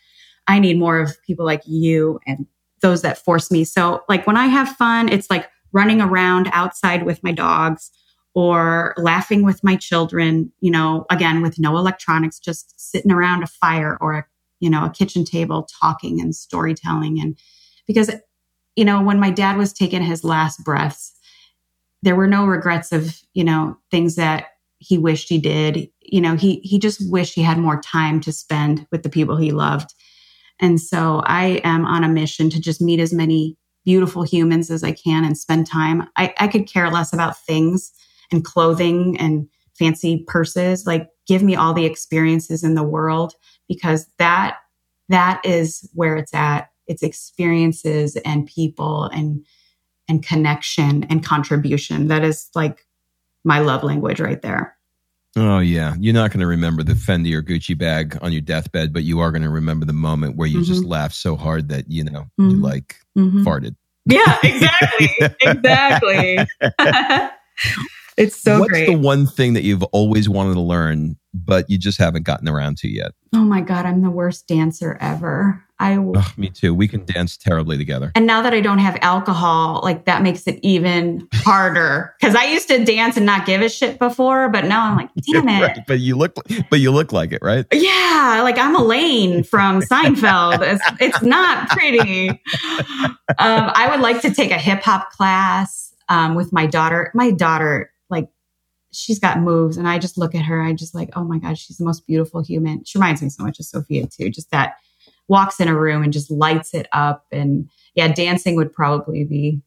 I need more of people like you and those that force me. So like when I have fun, it's like running around outside with my dogs or laughing with my children, you know, again, with no electronics, just sitting around a fire or a, you know, a kitchen table talking and storytelling. And because, you know, when my dad was taking his last breaths, there were no regrets of, you know, things that he wished he did. You know, he, he just wished he had more time to spend with the people he loved. And so I am on a mission to just meet as many beautiful humans as I can and spend time. I, I could care less about things and clothing and fancy purses. Like give me all the experiences in the world because that that is where it's at. It's experiences and people and and connection and contribution. That is like my love language right there. Oh yeah, you're not going to remember the Fendi or Gucci bag on your deathbed, but you are going to remember the moment where you mm-hmm. just laughed so hard that you know mm-hmm. you like mm-hmm. farted. Yeah, exactly, exactly. it's so What's great. the one thing that you've always wanted to learn, but you just haven't gotten around to yet? Oh my god, I'm the worst dancer ever. I oh, me too. We can dance terribly together. And now that I don't have alcohol, like that makes it even harder. Because I used to dance and not give a shit before, but now I'm like, damn it. Right. But you look, but you look like it, right? Yeah, like I'm Elaine from Seinfeld. it's, it's not pretty. Um, I would like to take a hip hop class um, with my daughter. My daughter, like, she's got moves, and I just look at her. I just like, oh my god, she's the most beautiful human. She reminds me so much of Sophia too. Just that walks in a room and just lights it up. And yeah, dancing would probably be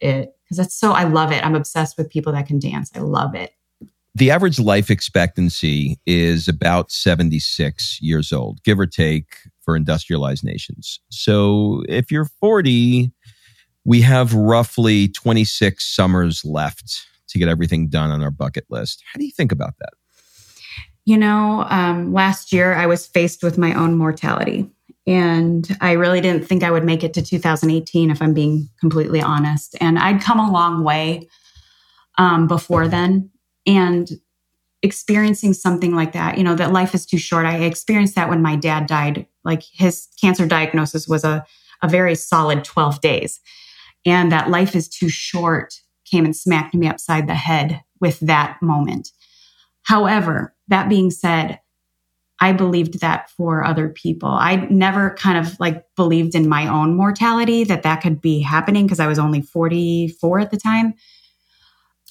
it because that's so, I love it. I'm obsessed with people that can dance. I love it. The average life expectancy is about 76 years old, give or take, for industrialized nations. So if you're 40, we have roughly 26 summers left to get everything done on our bucket list. How do you think about that? You know, um, last year I was faced with my own mortality. And I really didn't think I would make it to 2018, if I'm being completely honest. And I'd come a long way um, before then. And experiencing something like that, you know, that life is too short. I experienced that when my dad died. Like his cancer diagnosis was a, a very solid 12 days. And that life is too short came and smacked me upside the head with that moment. However, that being said, I believed that for other people. I never kind of like believed in my own mortality that that could be happening because I was only 44 at the time.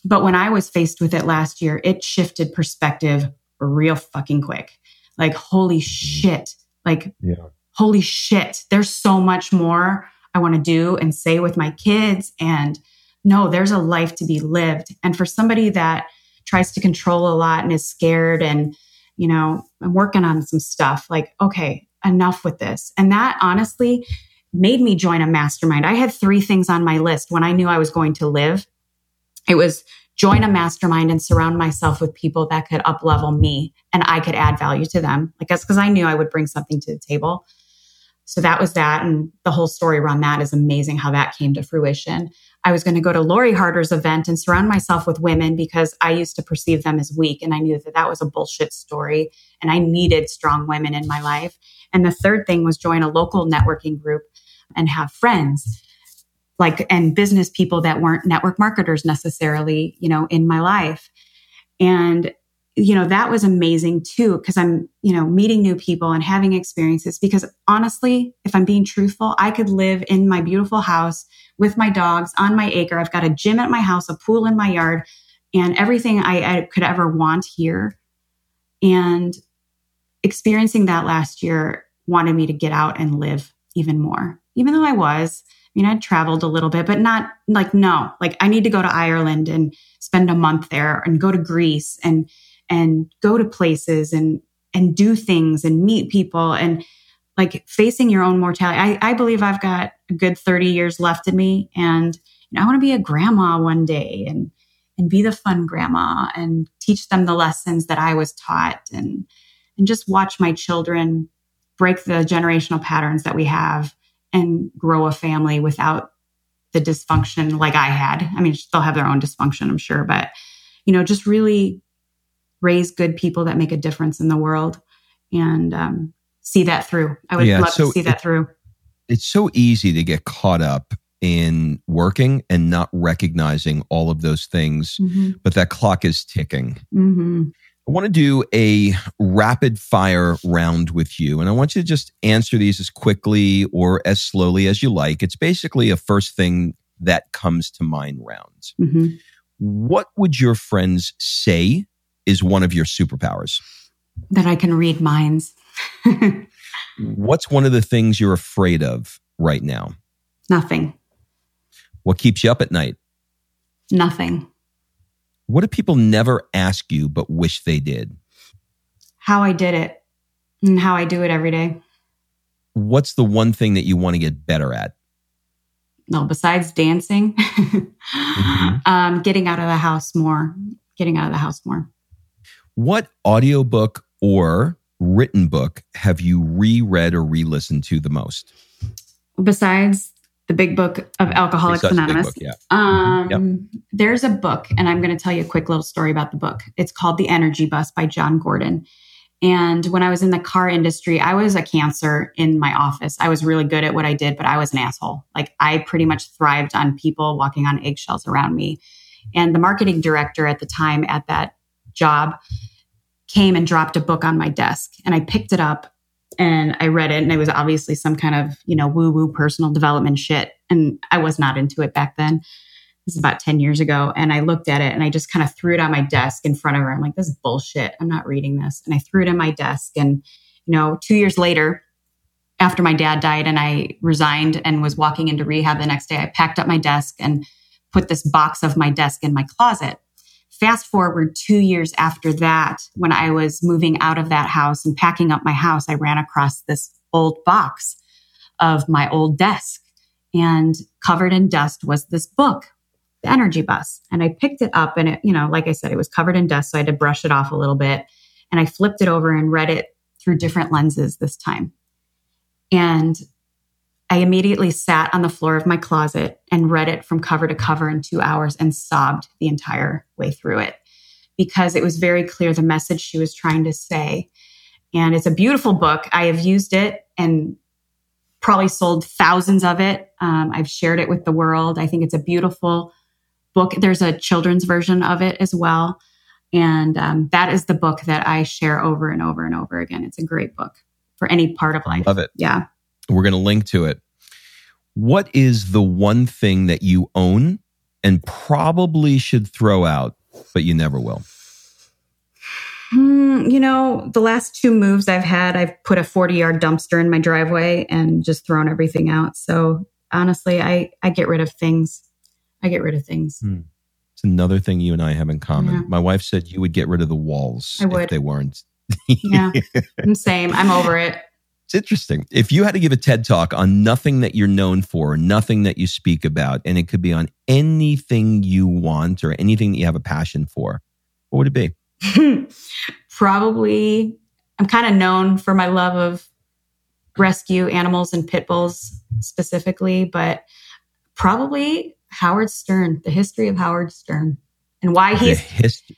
But when I was faced with it last year, it shifted perspective real fucking quick. Like, holy mm-hmm. shit. Like, yeah. holy shit. There's so much more I want to do and say with my kids. And no, there's a life to be lived. And for somebody that tries to control a lot and is scared and you know, I'm working on some stuff. Like, okay, enough with this. And that honestly made me join a mastermind. I had three things on my list when I knew I was going to live. It was join a mastermind and surround myself with people that could up level me and I could add value to them. Like that's because I knew I would bring something to the table. So that was that. And the whole story around that is amazing how that came to fruition. I was going to go to Lori Harder's event and surround myself with women because I used to perceive them as weak. And I knew that that was a bullshit story. And I needed strong women in my life. And the third thing was join a local networking group and have friends like and business people that weren't network marketers necessarily you know in my life and you know that was amazing too because i'm you know meeting new people and having experiences because honestly if i'm being truthful i could live in my beautiful house with my dogs on my acre. I've got a gym at my house a pool in my yard and everything i, I could ever want here. And experiencing that last year wanted me to get out and live even more. Even though i was I mean, I'd traveled a little bit, but not like, no, like I need to go to Ireland and spend a month there and go to Greece and, and go to places and, and do things and meet people and like facing your own mortality. I, I believe I've got a good 30 years left in me and you know, I want to be a grandma one day and, and be the fun grandma and teach them the lessons that I was taught and, and just watch my children break the generational patterns that we have and grow a family without the dysfunction like I had. I mean, they'll have their own dysfunction, I'm sure, but you know, just really raise good people that make a difference in the world and um, see that through. I would yeah, love so to see that through. It's so easy to get caught up in working and not recognizing all of those things, mm-hmm. but that clock is ticking. Mm-hmm. I want to do a rapid fire round with you, and I want you to just answer these as quickly or as slowly as you like. It's basically a first thing that comes to mind round. Mm-hmm. What would your friends say is one of your superpowers? That I can read minds. What's one of the things you're afraid of right now? Nothing. What keeps you up at night? Nothing. What do people never ask you but wish they did? How I did it and how I do it every day. What's the one thing that you want to get better at? No, besides dancing, mm-hmm. um, getting out of the house more, getting out of the house more. What audiobook or written book have you reread or re listened to the most? Besides the big book of Alcoholics Anonymous. Book, yeah. Um, yep. There's a book, and I'm going to tell you a quick little story about the book. It's called The Energy Bus by Jon Gordon. And when I was in the car industry, I was a cancer in my office. I was really good at what I did, but I was an asshole. Like I pretty much thrived on people walking on eggshells around me. And the marketing director at the time at that job came and dropped a book on my desk. And I picked it up and I read it and it was obviously some kind of, you know, woo woo personal development shit. And I was not into it back then. This is about 10 years ago. And I looked at it and I just kind of threw it on my desk in front of her. I'm like, this is bullshit. I'm not reading this. And I threw it on my desk. And, you know, two years later, after my dad died and I resigned and was walking into rehab the next day, I packed up my desk and put this box of my desk in my closet. Fast forward two years after that, when I was moving out of that house and packing up my house, I ran across this old box of my old desk and covered in dust was this book, The Energy Bus. And I picked it up and it, you know, like I said, it was covered in dust. So I had to brush it off a little bit. And I flipped it over and read it through different lenses this time. And I immediately sat on the floor of my closet and read it from cover to cover in two hours and sobbed the entire way through it because it was very clear the message she was trying to say. And it's a beautiful book. I have used it and probably sold thousands of it. Um, I've shared it with the world. I think it's a beautiful book. There's a children's version of it as well. And um, that is the book that I share over and over and over again. It's a great book for any part of life. Love it. Yeah. We're going to link to it. What is the one thing that you own and probably should throw out, but you never will? Mm, you know, the last two moves I've had, I've put a 40 yard dumpster in my driveway and just thrown everything out. So honestly, I, I get rid of things. I get rid of things. Hmm. It's another thing you and I have in common. Yeah. My wife said you would get rid of the walls I would. if they weren't. yeah, same. I'm over it It's interesting. If you had to give a TED talk on nothing that you're known for, nothing that you speak about, and it could be on anything you want or anything that you have a passion for, what would it be? Probably, I'm kind of known for my love of rescue animals and pit bulls specifically, but probably Howard Stern, the history of Howard Stern and why he's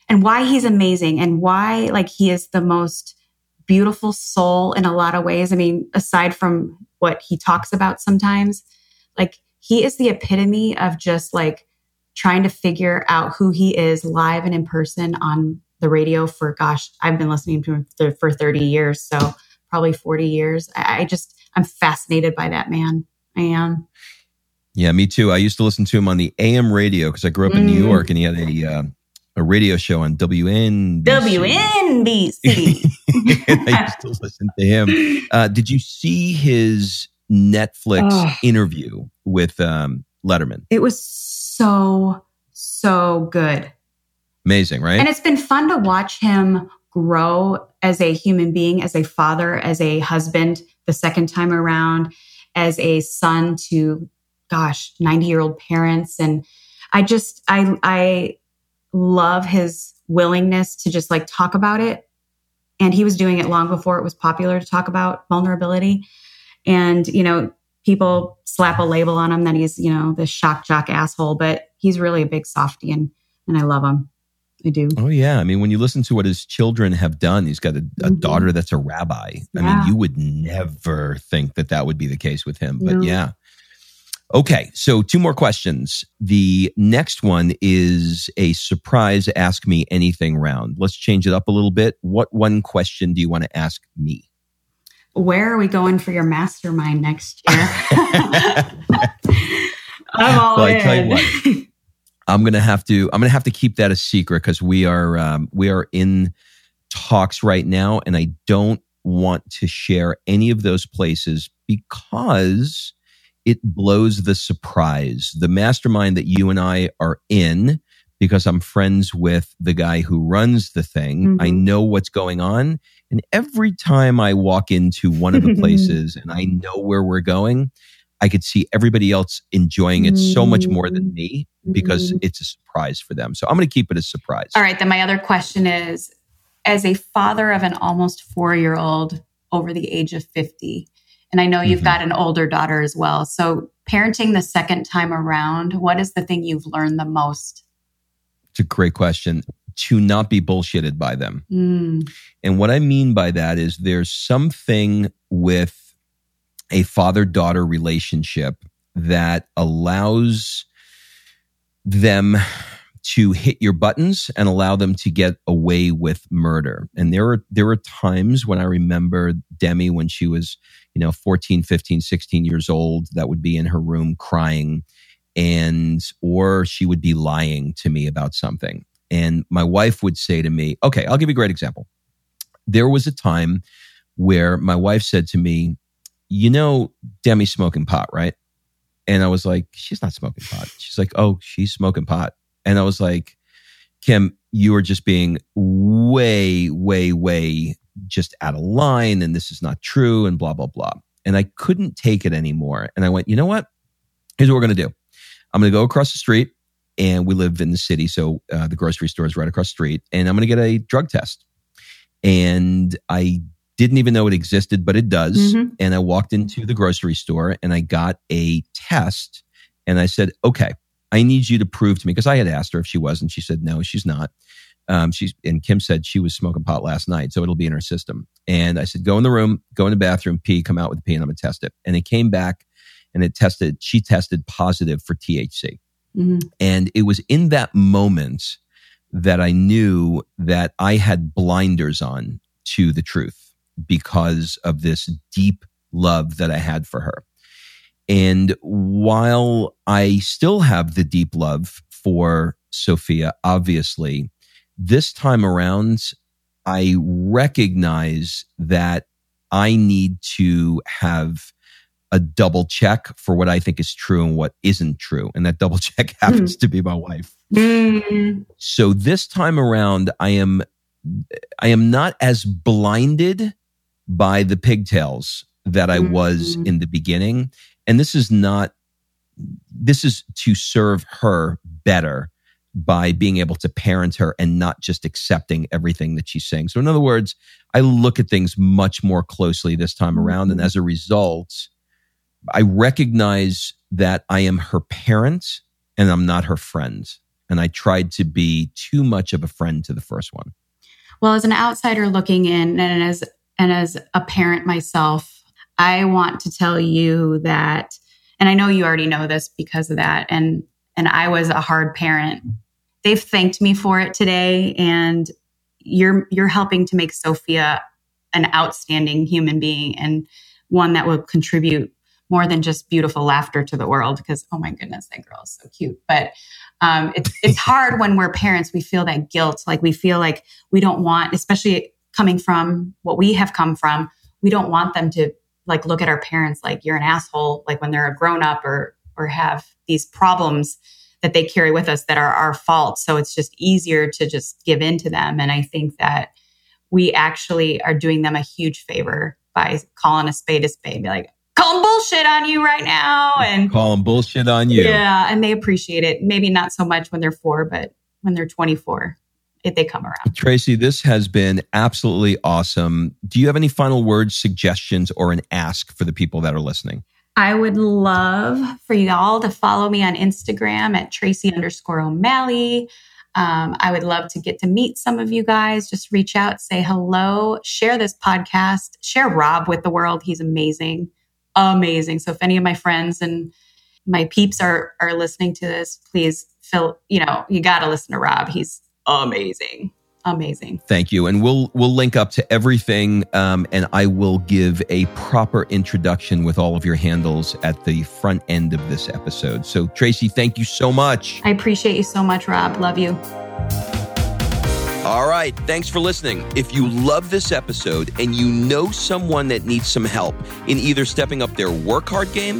and why he's amazing and why like he is the most beautiful soul in a lot of ways. I mean, aside from what he talks about sometimes, like he is the epitome of just like trying to figure out who he is live and in person on the radio for gosh, I've been listening to him for, for 30 years, so probably 40 years. I, I just I'm fascinated by that man. I am. Yeah, me too. I used to listen to him on the AM radio because I grew up in New mm. York, and he had a uh, a radio show on WNBC. WNBC. I used to listen to him. Uh, did you see his Netflix oh. interview with um, Letterman? It was so so good. Amazing, right? And it's been fun to watch him grow as a human being, as a father, as a husband the second time around, as a son to gosh, 90 year old parents. And I just, I, I love his willingness to just like talk about it. And he was doing it long before it was popular to talk about vulnerability. And, you know, people slap a label on him that he's, you know, this shock jock asshole, but he's really a big softy and, and I love him. I do. Oh yeah. I mean, when you listen to what his children have done, he's got a, a mm-hmm. daughter that's a rabbi. Yeah. I mean, you would never think that that would be the case with him, but no. yeah. Okay, so two more questions. The next one is a surprise ask me anything round. Let's change it up a little bit. What one question do you want to ask me? Where are we going for your mastermind next year? I'm all well, in. I tell you what, I'm gonna have to. I'm gonna have to keep that a secret because we are um, we are in talks right now, and I don't want to share any of those places because it blows the surprise. The mastermind that you and I are in, because I'm friends with the guy who runs the thing, mm-hmm. I know what's going on. And every time I walk into one of the places and I know where we're going, I could see everybody else enjoying it so much more than me because mm-hmm. it's a surprise for them. So I'm going to keep it a surprise. All right. Then my other question is as a father of an almost four year old over the age of 50, and I know you've mm-hmm. got an older daughter as well. So, parenting the second time around, what is the thing you've learned the most? It's a great question. To not be bullshitted by them. Mm. And what I mean by that is there's something with a father daughter relationship that allows them to hit your buttons and allow them to get away with murder. And there were there were times when I remember Demi when she was, you know, 14, 15, 16 years old that would be in her room crying and or she would be lying to me about something. And my wife would say to me, "Okay, I'll give you a great example." There was a time where my wife said to me, "You know, Demi smoking pot, right?" And I was like, "She's not smoking pot." She's like, "Oh, she's smoking pot." And I was like, Kim, you are just being way, way, way just out of line. And this is not true and blah, blah, blah. And I couldn't take it anymore. And I went, you know what? Here's what we're going to do. I'm going to go across the street and we live in the city. So uh, the grocery store is right across the street and I'm going to get a drug test. And I didn't even know it existed, but it does. Mm-hmm. And I walked into the grocery store and I got a test and I said, okay, I need you to prove to me because I had asked her if she was, and she said no, she's not. Um, she's and Kim said she was smoking pot last night, so it'll be in her system. And I said, go in the room, go in the bathroom, pee, come out with the pee, and I'm gonna test it. And it came back, and it tested. She tested positive for THC, mm-hmm. and it was in that moment that I knew that I had blinders on to the truth because of this deep love that I had for her. And while I still have the deep love for Sophia, obviously, this time around, I recognize that I need to have a double check for what I think is true and what isn't true. And that double check happens mm. to be my wife. Mm. So this time around, I am, I am not as blinded by the pigtails that I was Mhm. in the beginning. And this is not, this is to serve her better by being able to parent her and not just accepting everything that she's saying. So, in other words, I look at things much more closely this time mm-hmm. around. And as a result, I recognize that I am her parent and I'm not her friend. And I tried to be too much of a friend to the first one. Well, as an outsider looking in and as and as a parent myself, I want to tell you that and I know you already know this because of that and and I was a hard parent. They've thanked me for it today and you're you're helping to make Sophia an outstanding human being and one that will contribute more than just beautiful laughter to the world because oh my goodness that girl is so cute but um, it's it's hard when we're parents we feel that guilt like we feel like we don't want especially coming from what we have come from we don't want them to like look at our parents like you're an asshole like when they're a grown up or or have these problems that they carry with us that are our fault. So it's just easier to just give in to them. And i think that we actually are doing them a huge favor by calling a spade a spade be like calling bullshit on you right now and call them bullshit on you. yeah and they appreciate it. Maybe not so much when they're four but when they're 24 if they come around Tracy, this has been absolutely awesome. Do you have any final words, suggestions, or an ask for the people that are listening? I would love for you all to follow me on Instagram at Tracy underscore O'Malley. Um, I would love to get to meet some of you guys. Just reach out, say hello, share this podcast, share Rob with the world. He's amazing, amazing. So if any of my friends and my peeps are are listening to this, please feel you know you got to listen to Rob. He's amazing, amazing. Thank you, and we'll we'll link up to everything, um, and I will give a proper introduction with all of your handles at the front end of this episode. So, Tracy, thank you so much. I appreciate you so much, Rob. Love you. All right. Thanks for listening. If you love this episode and you know someone that needs some help in either stepping up their work hard game